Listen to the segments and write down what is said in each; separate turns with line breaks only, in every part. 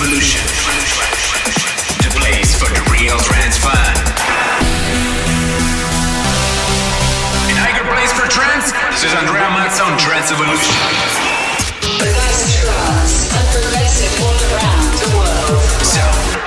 Evolution. The place for the real trance fan. In Eiger Place for Trance, this is Andrea Mazza on Trance Evolution.
The best trance and progressive all around the world.
So,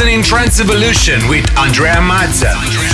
listening Trance Evolution with Andrea Mazza.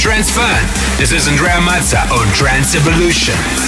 Fun. This is Andrea Mazza on Trance Evolution.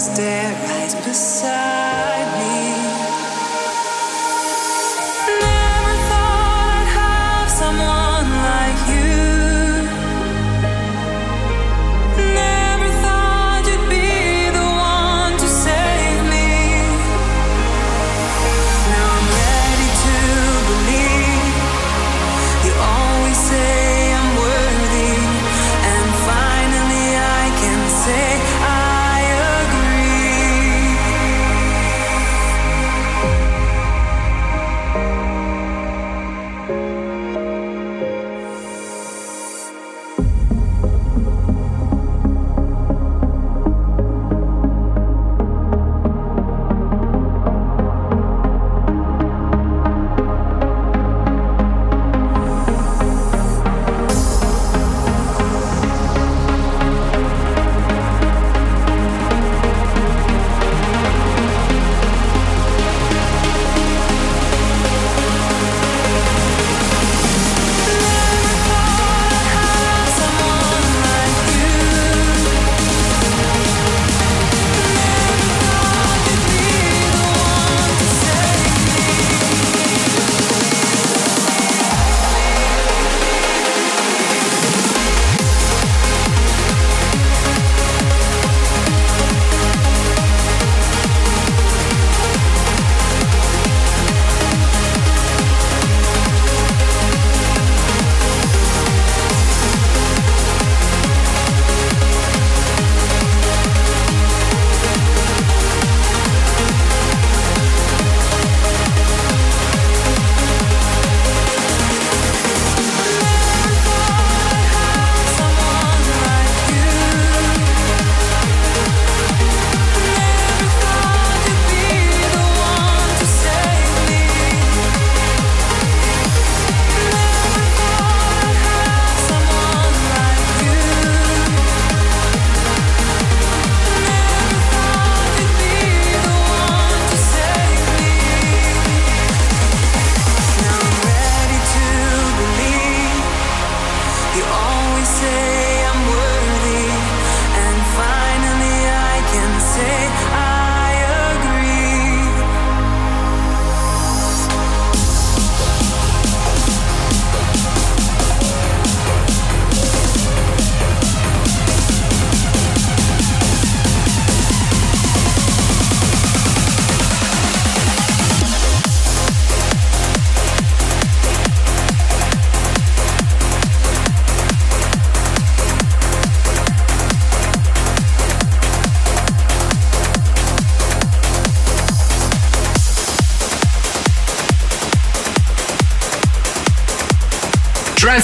stare right beside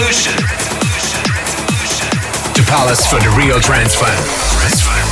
Resolution
to Palace for the real
transfer. transfer.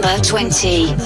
Number 20.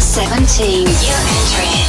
17. New entry.